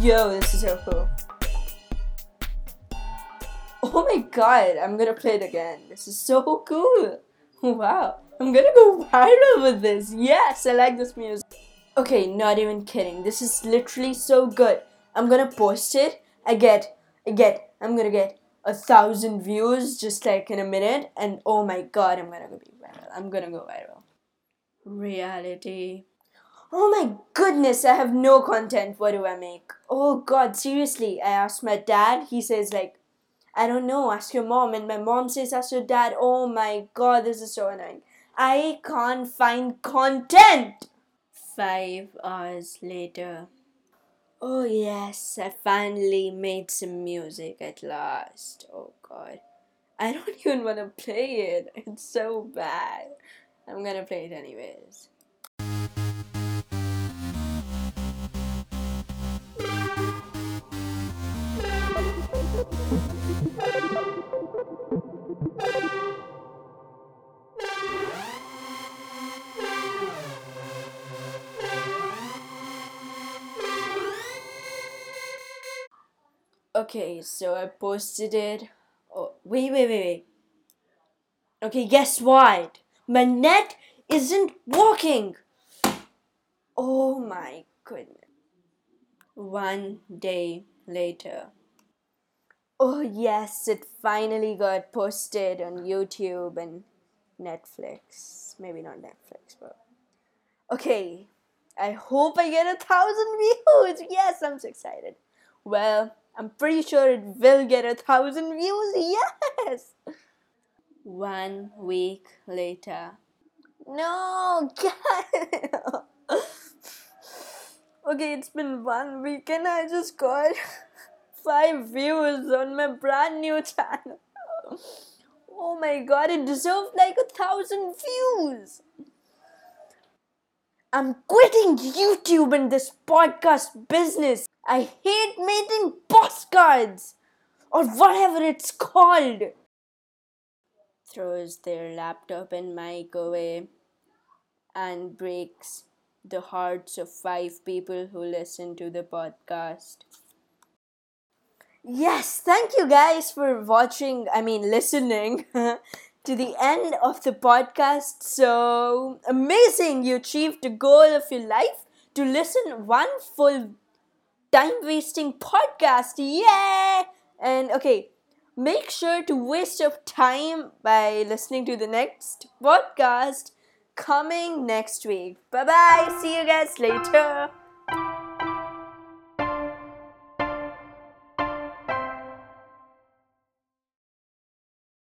Yo, this is so cool. Oh my god, I'm gonna play it again. This is so cool. Wow, I'm gonna go viral with this. Yes, I like this music. Okay, not even kidding. This is literally so good. I'm gonna post it. I get, I get, I'm gonna get a thousand views just like in a minute, and oh my god, I'm gonna be viral. I'm gonna go viral. Reality. Oh my goodness, I have no content. What do I make? Oh god, seriously. I asked my dad. He says, like, I don't know, ask your mom. And my mom says, ask your dad. Oh my god, this is so annoying. I can't find content. Five hours later. Oh yes, I finally made some music at last. Oh god. I don't even want to play it. It's so bad. I'm gonna play it anyways. Okay, so I posted it. Oh, wait, wait, wait, wait. Okay, guess what? My net isn't working. Oh my goodness. One day later. Oh, yes, it finally got posted on YouTube and Netflix. Maybe not Netflix, but. Okay, I hope I get a thousand views. Yes, I'm so excited. Well, I'm pretty sure it will get a thousand views. Yes! One week later. No, God. okay, it's been one week and I just got five views on my brand new channel. Oh my god, it deserved like a thousand views. I'm quitting YouTube and this podcast business. I hate making postcards or whatever it's called. Throws their laptop and mic away and breaks the hearts of five people who listen to the podcast. Yes, thank you guys for watching, I mean, listening to the end of the podcast. So amazing! You achieved the goal of your life to listen one full time wasting podcast. Yay! And okay, make sure to waste your time by listening to the next podcast coming next week. Bye bye. See you guys later.